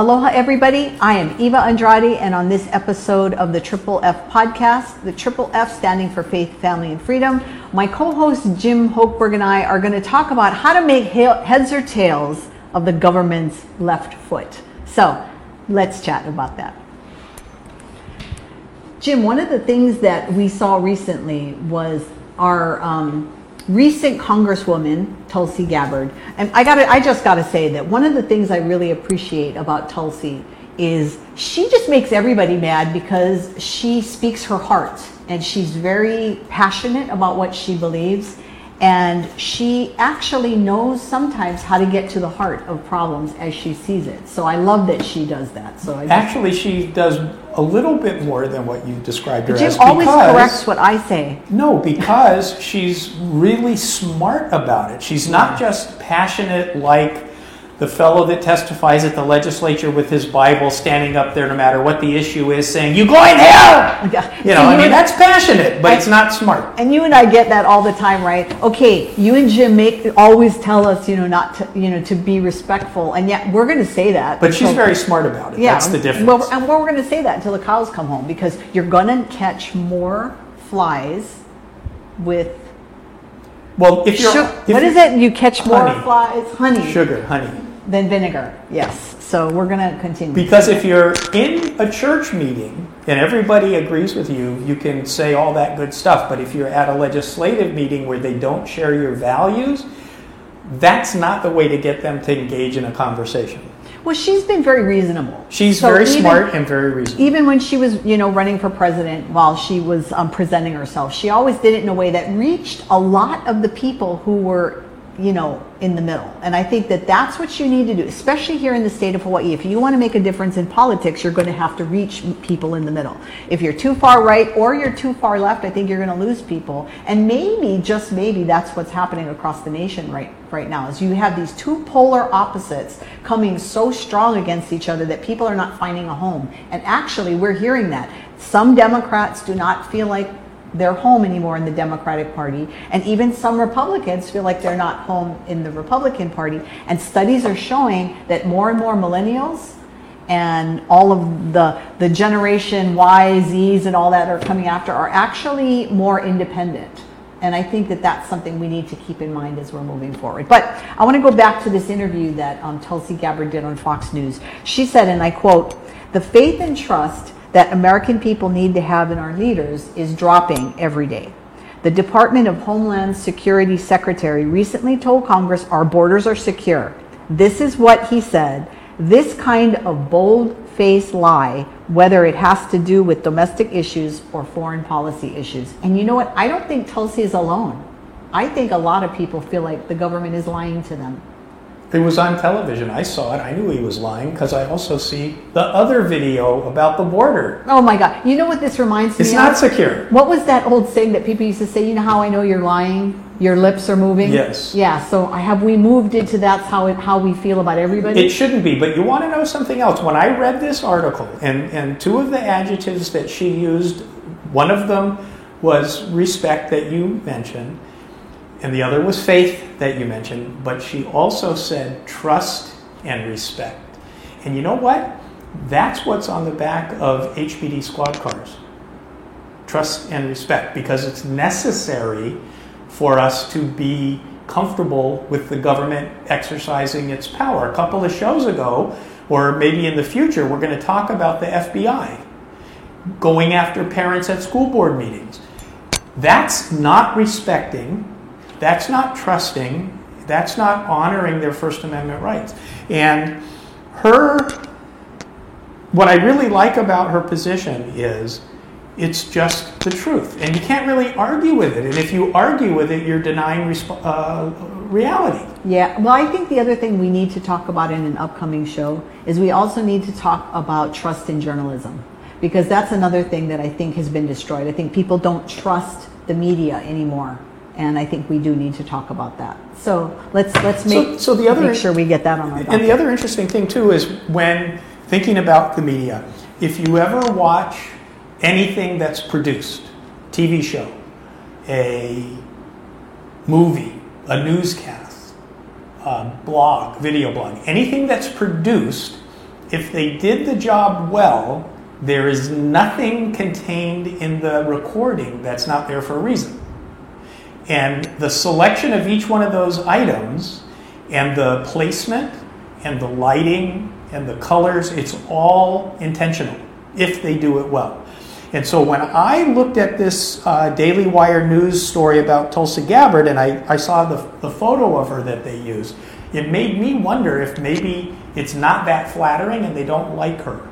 Aloha, everybody. I am Eva Andrade, and on this episode of the Triple F podcast, the Triple F standing for Faith, Family, and Freedom, my co host Jim Hochberg and I are going to talk about how to make heads or tails of the government's left foot. So let's chat about that. Jim, one of the things that we saw recently was our um, recent Congresswoman Tulsi Gabbard, and I got I just got to say that one of the things I really appreciate about Tulsi is she just makes everybody mad because she speaks her heart. And she's very passionate about what she believes and she actually knows sometimes how to get to the heart of problems as she sees it. So I love that she does that. So I actually, she does a little bit more than what you described her Jim as. She always corrects what I say. No, because she's really smart about it. She's not just passionate like the fellow that testifies at the legislature with his Bible standing up there no matter what the issue is saying, You going hell! You know, I mean, that's passionate, but I, it's not smart. And you and I get that all the time, right? Okay, you and Jim make always tell us, you know, not to, you know, to be respectful, and yet we're going to say that. But she's very smart about it. Yeah, that's the difference. Well, and we're going to say that until the cows come home because you're going to catch more flies with well, if you're, if what is it? You catch more honey. flies, honey, sugar, honey than vinegar. Yes. So we're going to continue. Because if you're in a church meeting and everybody agrees with you, you can say all that good stuff. But if you're at a legislative meeting where they don't share your values, that's not the way to get them to engage in a conversation. Well, she's been very reasonable. She's so very even, smart and very reasonable. Even when she was, you know, running for president while she was um, presenting herself, she always did it in a way that reached a lot of the people who were you know, in the middle. And I think that that's what you need to do, especially here in the state of Hawaii. If you want to make a difference in politics, you're going to have to reach people in the middle. If you're too far right or you're too far left, I think you're going to lose people. And maybe, just maybe, that's what's happening across the nation right right now. Is you have these two polar opposites coming so strong against each other that people are not finding a home. And actually, we're hearing that. Some Democrats do not feel like their home anymore in the Democratic Party. And even some Republicans feel like they're not home in the Republican Party. And studies are showing that more and more millennials and all of the, the generation Y, Zs, and all that are coming after are actually more independent. And I think that that's something we need to keep in mind as we're moving forward. But I want to go back to this interview that um, Tulsi Gabbard did on Fox News. She said, and I quote, the faith and trust that American people need to have in our leaders is dropping every day. The Department of Homeland Security Secretary recently told Congress our borders are secure. This is what he said. This kind of bold faced lie, whether it has to do with domestic issues or foreign policy issues. And you know what? I don't think Tulsi is alone. I think a lot of people feel like the government is lying to them. It was on television. I saw it. I knew he was lying because I also see the other video about the border. Oh my God. You know what this reminds me it's of? It's not secure. What was that old saying that people used to say, you know how I know you're lying? Your lips are moving? Yes. Yeah, so have we moved into that's how, it, how we feel about everybody? It shouldn't be, but you want to know something else. When I read this article, and, and two of the adjectives that she used, one of them was respect that you mentioned and the other was faith that you mentioned, but she also said trust and respect. And you know what? That's what's on the back of HPD squad cars trust and respect, because it's necessary for us to be comfortable with the government exercising its power. A couple of shows ago, or maybe in the future, we're going to talk about the FBI going after parents at school board meetings. That's not respecting that's not trusting. That's not honoring their First Amendment rights. And her, what I really like about her position is it's just the truth. And you can't really argue with it. And if you argue with it, you're denying resp- uh, reality. Yeah. Well, I think the other thing we need to talk about in an upcoming show is we also need to talk about trust in journalism. Because that's another thing that I think has been destroyed. I think people don't trust the media anymore and I think we do need to talk about that. So let's let's make, so, so the other, make sure we get that on our. And the other interesting thing too is when thinking about the media, if you ever watch anything that's produced, TV show, a movie, a newscast, a blog, video blog, anything that's produced if they did the job well, there is nothing contained in the recording that's not there for a reason. And the selection of each one of those items and the placement and the lighting and the colors, it's all intentional if they do it well. And so when I looked at this uh, Daily Wire news story about Tulsi Gabbard and I, I saw the, the photo of her that they used, it made me wonder if maybe it's not that flattering and they don't like her.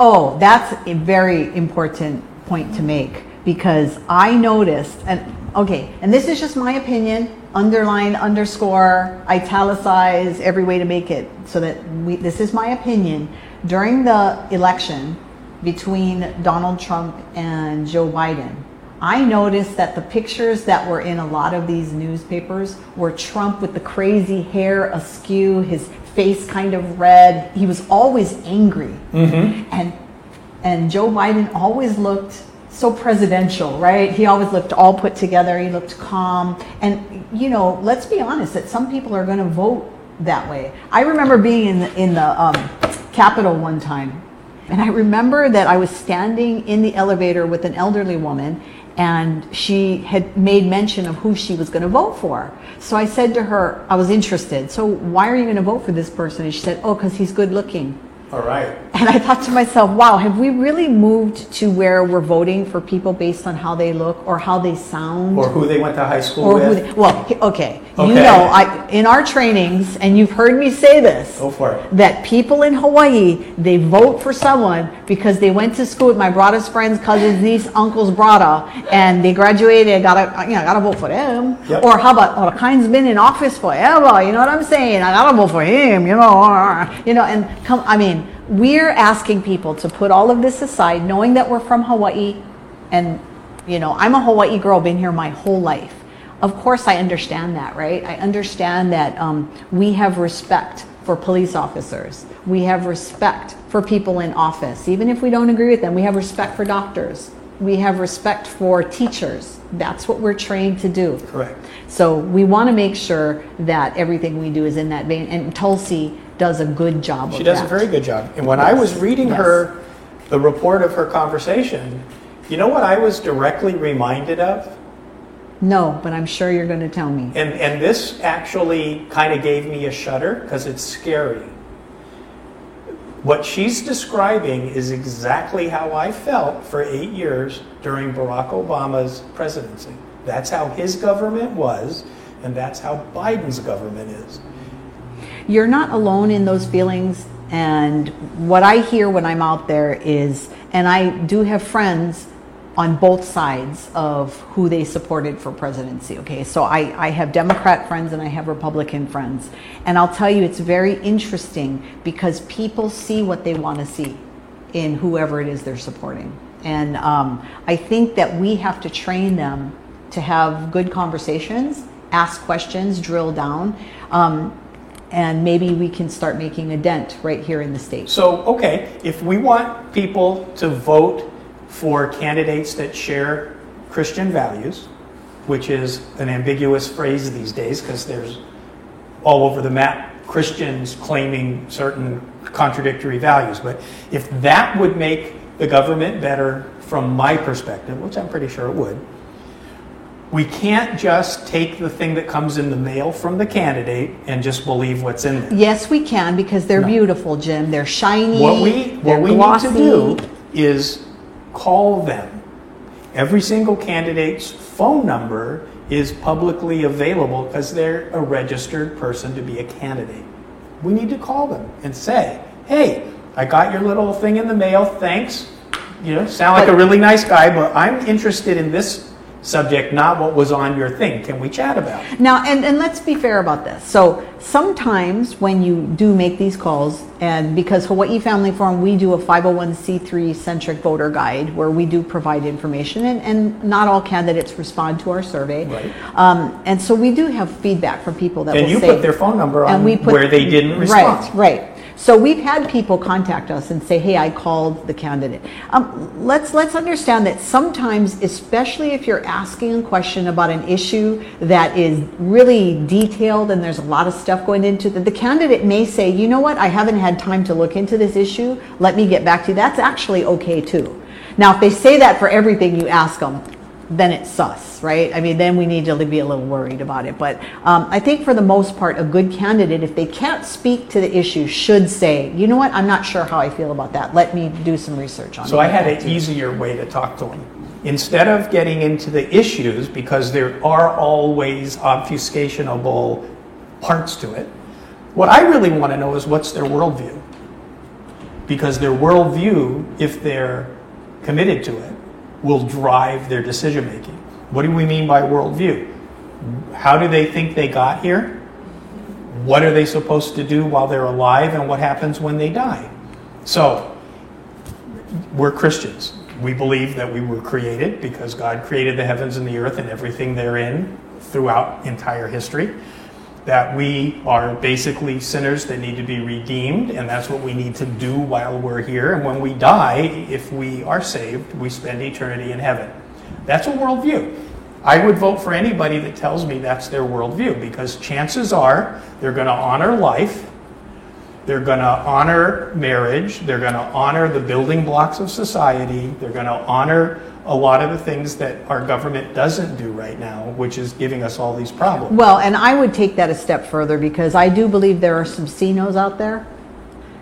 Oh, that's a very important point to make because I noticed, and okay, and this is just my opinion, underline, underscore, italicize, every way to make it so that we, this is my opinion. During the election between Donald Trump and Joe Biden, I noticed that the pictures that were in a lot of these newspapers were Trump with the crazy hair askew, his face kind of red. He was always angry. Mm-hmm. And and Joe Biden always looked so presidential, right? He always looked all put together. He looked calm. And you know, let's be honest that some people are going to vote that way. I remember being in the, in the um, Capitol one time, and I remember that I was standing in the elevator with an elderly woman, and she had made mention of who she was going to vote for. So I said to her, I was interested. So why are you going to vote for this person? And she said, Oh, because he's good looking. All right. And I thought to myself, wow, have we really moved to where we're voting for people based on how they look or how they sound? Or who they went to high school Or with. who they, well, he- okay. You know, I, in our trainings, and you've heard me say this, Go for it. that people in Hawaii, they vote for someone because they went to school with my brother's friends, cousins, niece, uncle's brother, and they graduated, gotta, you know, I gotta vote for them. Yep. Or how about, oh, kind's been in office forever, you know what I'm saying? I gotta vote for him, you know, you know, and come, I mean, we're asking people to put all of this aside, knowing that we're from Hawaii, and, you know, I'm a Hawaii girl, been here my whole life. Of course, I understand that, right? I understand that um, we have respect for police officers. We have respect for people in office. Even if we don't agree with them, we have respect for doctors. We have respect for teachers. That's what we're trained to do. Correct. So we want to make sure that everything we do is in that vein. And Tulsi does a good job She does a very good job. And when I was reading Yes. her, the report of her conversation, you know what I was directly reminded of? No, but I'm sure you're going to tell me. And, and this actually kind of gave me a shudder because it's scary. What she's describing is exactly how I felt for eight years during Barack Obama's presidency. That's how his government was, and that's how Biden's government is. You're not alone in those feelings. And what I hear when I'm out there is, and I do have friends on both sides of who they supported for presidency. Okay, so I, I have Democrat friends and I have Republican friends. And I'll tell you, it's very interesting because people see what they want to see in whoever it is they're supporting. And um, I think that we have to train them to have good conversations, ask questions, drill down. Um, and maybe we can start making a dent right here in the state. So, okay, if we want people to vote for candidates that share Christian values, which is an ambiguous phrase these days because there's all over the map Christians claiming certain contradictory values. But if that would make the government better from my perspective, which I'm pretty sure it would, we can't just take the thing that comes in the mail from the candidate and just believe what's in there. Yes, we can because they're No. beautiful, Jim. They're shiny. What we what we glossy. need to do is call them. Every single candidate's phone number is publicly available because they're a registered person to be a candidate. We need to call them and say, "Hey, I got your little thing in the mail. Thanks. You know, sound like a really nice guy, but I'm interested in this subject, not what was on your thing. Can we chat about it?" Now, and, and let's be fair about this. So sometimes when you do make these calls, and because Hawaii Family Forum, we do a 501c3 centric voter guide where we do provide information, and, and not all candidates respond to our survey. Right. Um, and so we do have feedback from people that And will you say, put their phone number on and we put, where they didn't respond. Right, right. So we've had people contact us and say, "Hey, I called the candidate." Um, let's let's understand that sometimes, especially if you're asking a question about an issue that is really detailed and there's a lot of stuff going into it, the candidate may say, "You know what? I haven't had time to look into this issue. Let me get back to you." That's actually okay too. Now, if they say that for everything you ask them, then it's sus, right? I mean, then we need to be a little worried about it. But um, I think for the most part, a good candidate, if they can't speak to the issue, should say, you know what, I'm not sure how I feel about that. Let me do some research on it. So I had an easier way to talk to them. Instead of getting into the issues, because there are always obfuscationable parts to it, what I really want to know is what's their worldview. Because their worldview, if they're committed to it, will drive their decision making. What do we mean by worldview? How do they think they got here? What are they supposed to do while they're alive, and what happens when they die? So, we're Christians. We believe that we were created because God created the heavens and the earth and everything therein throughout entire history that we are basically sinners that need to be redeemed, and that's what we need to do while we're here. And when we die, if we are saved, we spend eternity in heaven. That's a worldview. I would vote for anybody that tells me that's their worldview because chances are they're going to honor life, they're going to honor marriage, they're going to honor the building blocks of society, they're going to honor a lot of the things that our government doesn't do right now, which is giving us all these problems. Well, and I would take that a step further because I do believe there are some CINOs out there,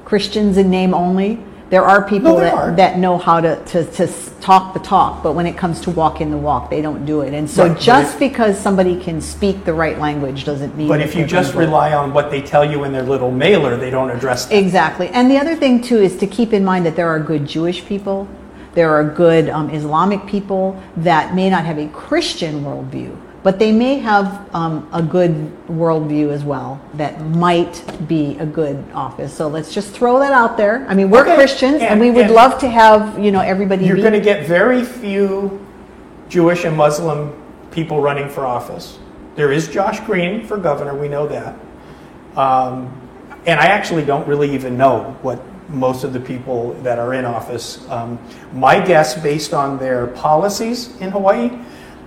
Christians in name only. There are people No, there that, are. that know how to, to, to talk the talk, but when it comes to walking the walk, they don't do it. And so Right, just if- because somebody can speak the right language doesn't mean But if you just gonna do it. rely on what they tell you in their little mailer, they don't address that. Exactly. And the other thing, too, is to keep in mind that there are good Jewish people, there are good um, Islamic people that may not have a Christian worldview, but they may have um, a good worldview as well that might be a good office. So let's just throw that out there. I mean, we're Okay. Christians, and, And- we would and- love to have you know everybody. You're going to get very few Jewish and Muslim people running for office. There is Josh Green for governor, we know that. Um, and I actually don't really even know what most of the people that are in office. Um, my guess, based on their policies in Hawaii,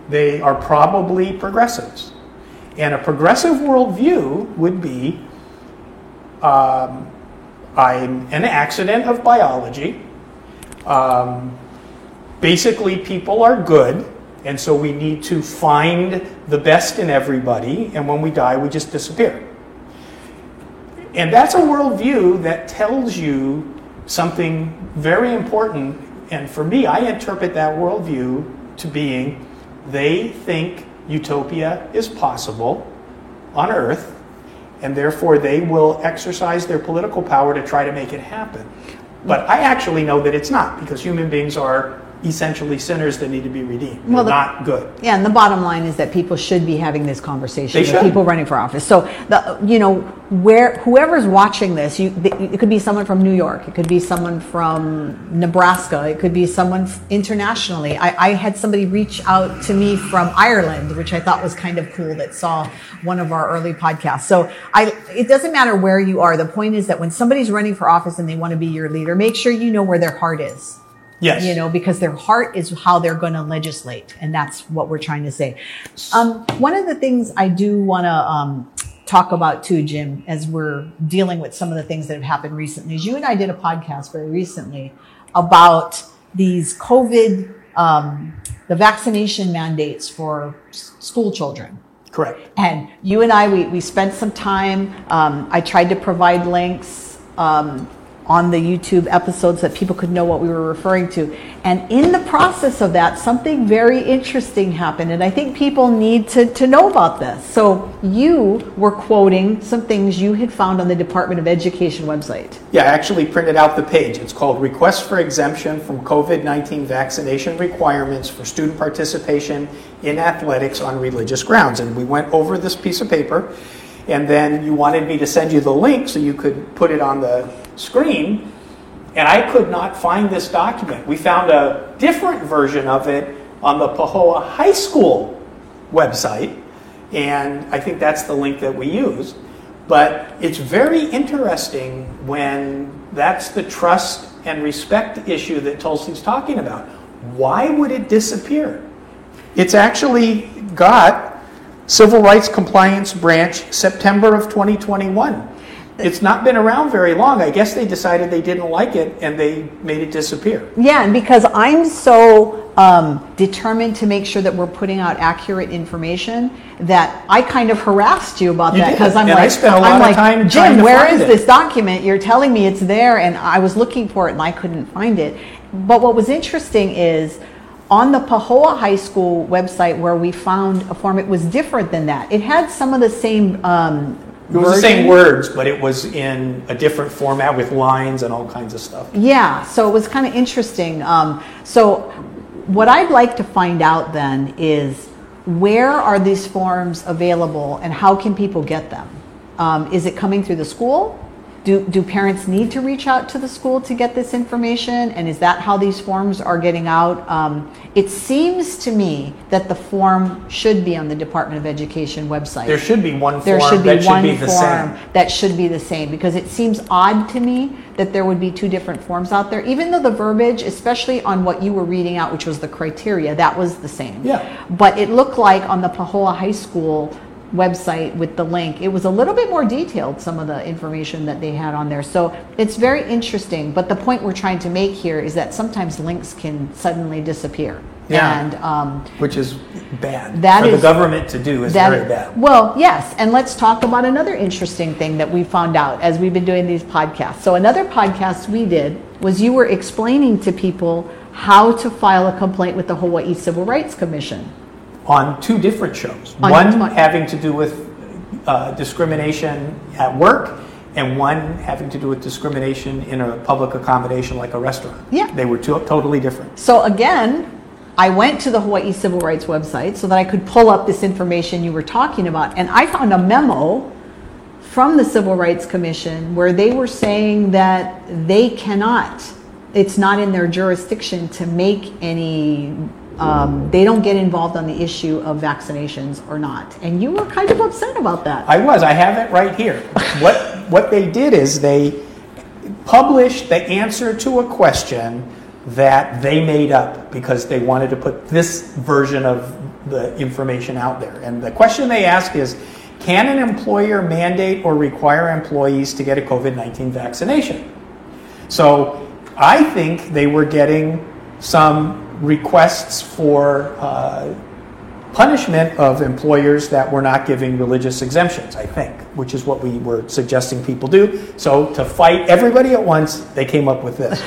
they are probably progressives. And a progressive worldview would be um, I'm an accident of biology. Um, basically, people are good, and so we need to find the best in everybody, and when we die, we just disappear. And that's a worldview that tells you something very important. And for me, I interpret that worldview to being they think utopia is possible on Earth, and therefore they will exercise their political power to try to make it happen. But I actually know that it's not, because human beings are essentially sinners that need to be redeemed. Well, the, not good. Yeah, and the bottom line is that people should be having this conversation They with should. people running for office. So, the, you know, where whoever's watching this, you, it could be someone from New York, it could be someone from Nebraska, it could be someone internationally. I, I had somebody reach out to me from Ireland, which I thought was kind of cool. That saw one of our early podcasts. So, I it doesn't matter where you are. The point is that when somebody's running for office and they want to be your leader, make sure you know where their heart is Yes. you know, because their heart is how they're going to legislate, and that's what we're trying to say. Um, one of the things I do want to um, talk about too, Jim, as we're dealing with some of the things that have happened recently, is you and I did a podcast very recently about these COVID, um, the vaccination mandates for school children. Correct. And you and I, we, we spent some time. Um, I tried to provide links um, on the YouTube episodes that people could know what we were referring to. And in the process of that, something very interesting happened. And I think people need to, to know about this. So you were quoting some things you had found on the Department of Education website. Yeah, I actually printed out the page. It's called Request for Exemption from COVID 19 Vaccination Requirements for Student Participation in Athletics on Religious Grounds. And we went over this piece of paper, and then you wanted me to send you the link so you could put it on the screen. And I could not find this document. We found a different version of it on the Pahoa High School website, and I think that's the link that we used. But it's very interesting when that's the trust and respect issue that Tulsi's talking about. Why would it disappear? It's actually got Civil Rights Compliance Branch September of 2021. It's not been around very long. I guess they decided they didn't like it and they made it disappear. Yeah, and because I'm so um, determined to make sure that we're putting out accurate information, that I kind of harassed you about You that because I'm and I like, spent a lot I'm of like, time Jim, where is it." this document? You're telling me it's there, and I was looking for it and I couldn't find it. But what was interesting is on the Pahoa High School website where we found a form, it was different than that. It had some of the same. Um, It was the same words, but it was in a different format with lines and all kinds of stuff. Yeah, so it was kind of interesting. Um, so, what I'd like to find out then is where are these forms available and how can people get them? Um, is it coming through the school? Do, do parents need to reach out to the school to get this information? And is that how these forms are getting out? Um, it seems to me that the form should be on the Department of Education website There should be one form there should be that should one be the form same. that should be the same because it seems odd to me that there would be two different forms out there even though the verbiage especially on what you were reading out which was the criteria that was the same Yeah. but it looked like on the pahoa high school website with the link it was a little bit more detailed some of the information that they had on there so it's very interesting but the point we're trying to make here is that sometimes links can suddenly disappear Yeah. and um, Which is bad. That For the government to do is that- very bad. Well, yes, and let's talk about another interesting thing that we found out as we've been doing these podcasts. So another podcast we did was you were explaining to people how to file a complaint with the Hawaii Civil Rights Commission. On two different shows. On one having to do with uh, discrimination at work, and one having to do with discrimination in a public accommodation like a restaurant. Yeah. They were two, totally different. So again, I went to the Hawaii Civil Rights website so that I could pull up this information you were talking about, and I found a memo from the Civil Rights Commission where they were saying that they cannot, it's not in their jurisdiction to make any, um, they don't get involved on the issue of vaccinations or not. And you were kind of upset about that. I was. I have it right here. what what they did is they published the answer to a question that they made up because they wanted to put this version of the information out there. And the question they ask is Can an employer mandate or require employees to get a COVID 19 vaccination? So I think they were getting some requests for uh, punishment of employers that were not giving religious exemptions, I think, which is what we were suggesting people do. So to fight everybody at once, they came up with this.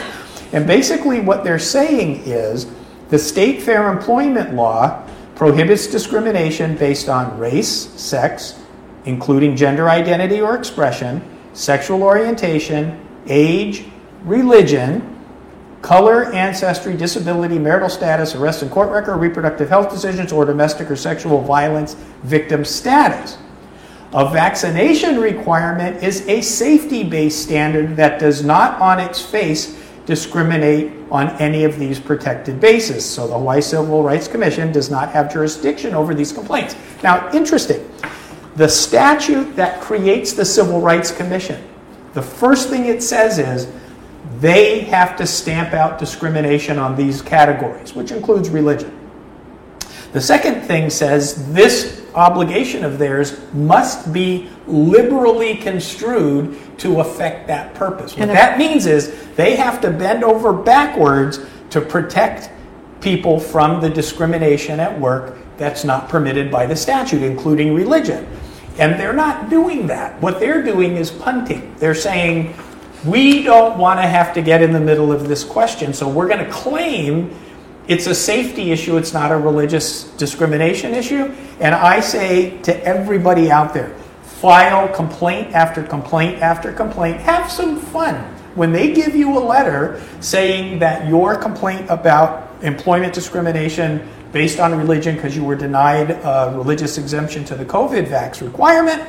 And basically, what they're saying is the state fair employment law prohibits discrimination based on race, sex, including gender identity or expression, sexual orientation, age, religion, color, ancestry, disability, marital status, arrest and court record, reproductive health decisions, or domestic or sexual violence victim status. A vaccination requirement is a safety based standard that does not, on its face, discriminate on any of these protected bases. So the Hawaii Civil Rights Commission does not have jurisdiction over these complaints. Now, interesting. The statute that creates the Civil Rights Commission, the first thing it says is they have to stamp out discrimination on these categories, which includes religion. The second thing says this obligation of theirs must be liberally construed to affect that purpose. What that means is they have to bend over backwards to protect people from the discrimination at work that's not permitted by the statute, including religion. And they're not doing that. What they're doing is punting. They're saying, we don't want to have to get in the middle of this question, so we're going to claim it's a safety issue, it's not a religious discrimination issue. And I say to everybody out there file complaint after complaint after complaint, have some fun. When they give you a letter saying that your complaint about employment discrimination based on religion because you were denied a religious exemption to the COVID vax requirement,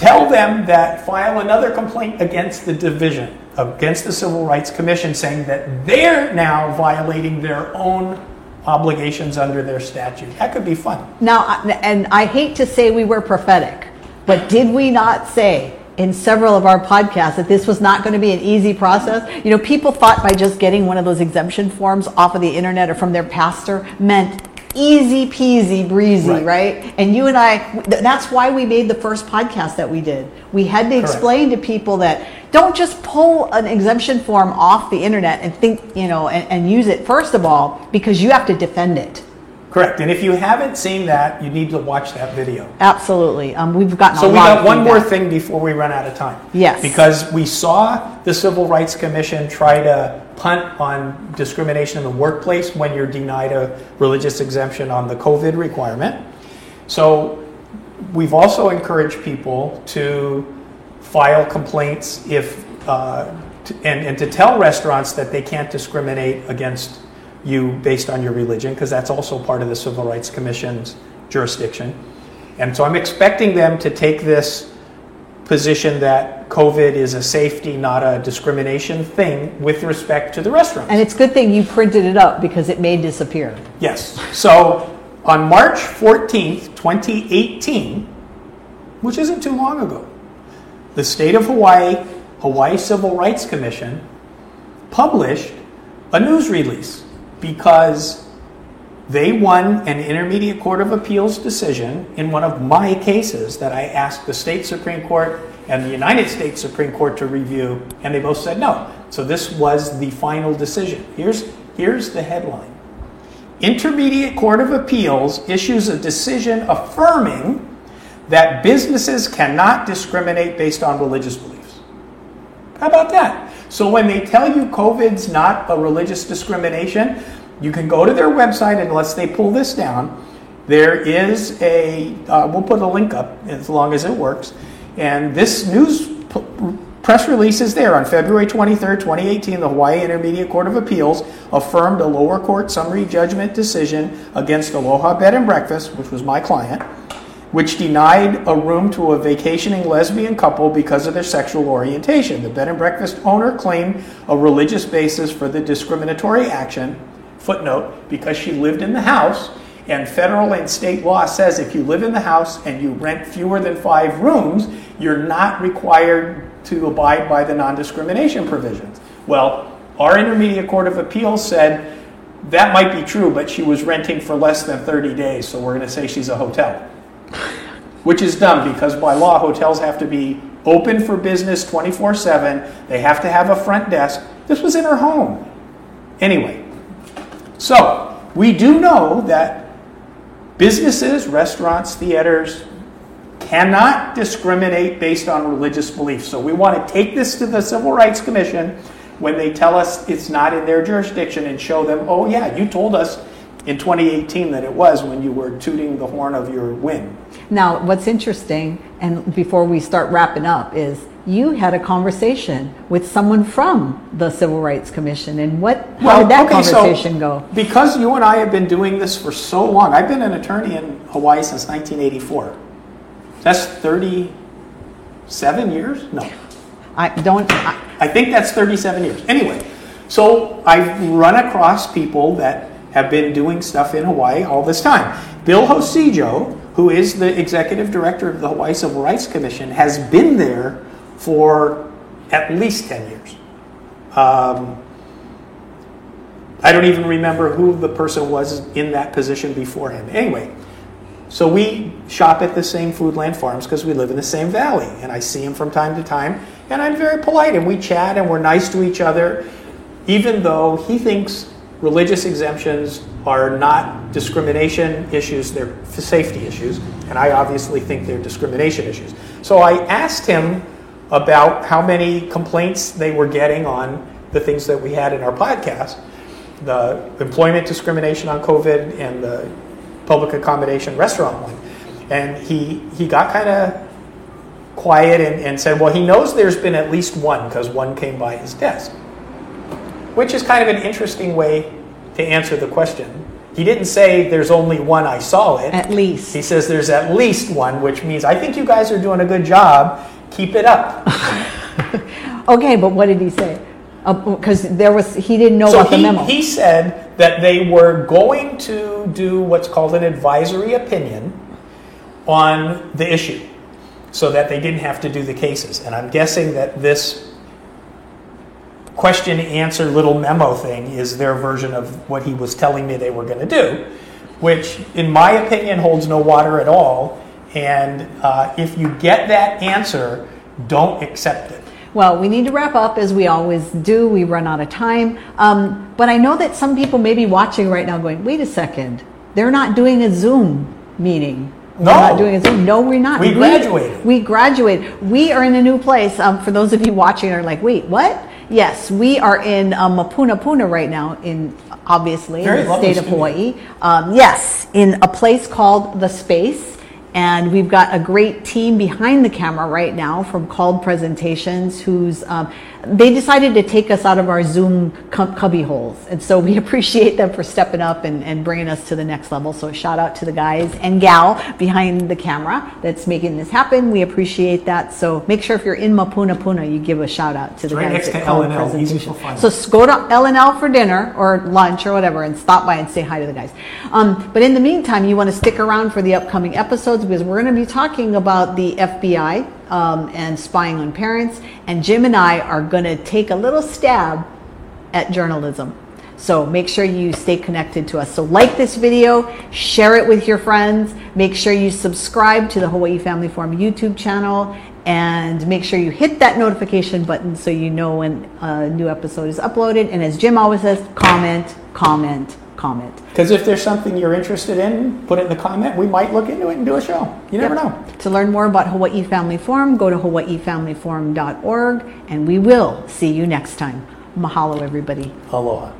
tell them that file another complaint against the division, against the Civil Rights Commission, saying that they're now violating their own obligations under their statute. That could be fun. Now, and I hate to say we were prophetic, But did we not say in several of our podcasts that this was not going to be an easy process? You know, people thought by just getting one of those exemption forms off of the internet or from their pastor meant easy peasy breezy, right. Right. And you and I, th- that's why we made the first podcast that we did. We had to Correct. explain to people that don't just pull an exemption form off the internet and think, you know, and, and use it, first of all, because you have to defend it. Correct. And if you haven't seen that, you need to watch that video. Absolutely. Um, we've gotten So we got one more thing before we run out of time. Yes. Because we saw the Civil Rights Commission try to punt on discrimination in the workplace when you're denied a religious exemption on the COVID requirement. So we've also encouraged people to file complaints if uh, and, and to tell restaurants that they can't discriminate against you based on your religion because that's also part of the Civil Rights Commission's jurisdiction. And so I'm expecting them to take this position that COVID is a safety, not a discrimination thing with respect to the restaurants. And it's a good thing you printed it up because it may disappear. Yes. So on March 14th, 2018, which isn't too long ago, the state of Hawaii, Hawaii Civil Rights Commission, published a news release because they won an Intermediate Court of Appeals decision in one of my cases that I asked the state Supreme Court and the United States Supreme Court to review, and they both said no. So this was the final decision. Here's, here's the headline Intermediate Court of Appeals issues a decision affirming that businesses cannot discriminate based on religious beliefs. How about that? So when they tell you COVID's not a religious discrimination, you can go to their website unless they pull this down, there is a, uh, we'll put a link up as long as it works. And this news p- press release is there on February 23rd, 2018. The Hawaii Intermediate Court of Appeals affirmed a lower court summary judgment decision against Aloha Bed and Breakfast, which was my client, which denied a room to a vacationing lesbian couple because of their sexual orientation. The bed and breakfast owner claimed a religious basis for the discriminatory action. Footnote, because she lived in the house, and federal and state law says if you live in the house and you rent fewer than five rooms, you're not required to abide by the non discrimination provisions. Well, our Intermediate Court of Appeals said that might be true, but she was renting for less than 30 days, so we're going to say she's a hotel. Which is dumb because by law hotels have to be open for business 24 7 they have to have a front desk. This was in her home. Anyway so we do know that businesses restaurants theaters cannot discriminate based on religious beliefs. So we want to take this to the civil rights commission when they tell us it's not in their jurisdiction and show them oh yeah you told us in 2018 that it was when you were tooting the horn of your win Now, what's interesting, and before we start wrapping up, is you had a conversation with someone from the Civil Rights Commission, and what? How did that okay, so conversation go? Because you and I have been doing this for so long, I've been an attorney in Hawaii since 1984. That's 37 years? No. I don't. I, I think that's 37 years. Anyway, so I've run across people that have been doing stuff in Hawaii all this time. Bill Hoshijo, who is the executive director of the Hawaii Civil Rights Commission, has been there for at least 10 years. Um, I don't even remember who the person was in that position before him. Anyway, so we shop at the same Foodland Farms because we live in the same valley, and I see him from time to time, and I'm very polite, and we chat, and we're nice to each other, even though he thinks religious exemptions are not discrimination issues; they're safety issues, and I obviously think they're discrimination issues. So I asked him about how many complaints they were getting on the things that we had in our podcast the employment discrimination on COVID and the public accommodation restaurant one. And he, he got kind of quiet and, and said, well, he knows there's been at least one because one came by his desk, which is kind of an interesting way to answer the question. He didn't say there's only one, I saw it. at least. He says there's at least one, which means I think you guys are doing a good job. Keep it up. Okay, but what did he say? Uh, because there was he didn't know So about the he, memo. he said that they were going to do what's called an advisory opinion on the issue. so that they didn't have to do the cases. And I'm guessing that this question answer little memo thing is their version of what he was telling me they were going to do, which, in my opinion, holds no water at all. And uh, if you get that answer, don't accept it. Well, we need to wrap up as we always do. We run out of time. Um, but I know that some people may be watching right now going, wait a second, they're not doing a Zoom meeting. We're No. not doing a Zoom. No, we're not. We graduated. We, graduated. We are in a new place. Um, for those of you watching are like, wait, what? Yes, we are in um, Mapunapuna right now in obviously Very in the state of. Hawaii. Um, yes, in a place called The Space. And we've got a great team behind the camera right now from Called Presentations, who's um, they decided to take us out of our Zoom cu- cubby holes, and so we appreciate them for stepping up and, and bringing us to the next level. So shout out to the guys and gal behind the camera that's making this happen. We appreciate that. So make sure if you're in Mapunapuna, you give a shout out to the right guys next at to L&L, easy for fun. So go to L&L for dinner or lunch or whatever and stop by and say hi to the guys. Um, but in the meantime, you want to stick around for the upcoming episodes because we're going to be talking about the FBI um, and spying on parents. And Jim and I are going to take a little stab at journalism. So make sure you stay connected to us. So like this video, share it with your friends. Make sure you subscribe to the Hawaii Family Forum YouTube channel and make sure you hit that notification button so you know when a new episode is uploaded. And as Jim always says, comment, comment, comment. Because if there's something you're interested in, put it in the comment. We might look into it and do a show. You never Yep. know. To learn more about Hawaii Family Forum, go to hawaiifamilyforum.org and we will see you next time. Mahalo, everybody. Aloha.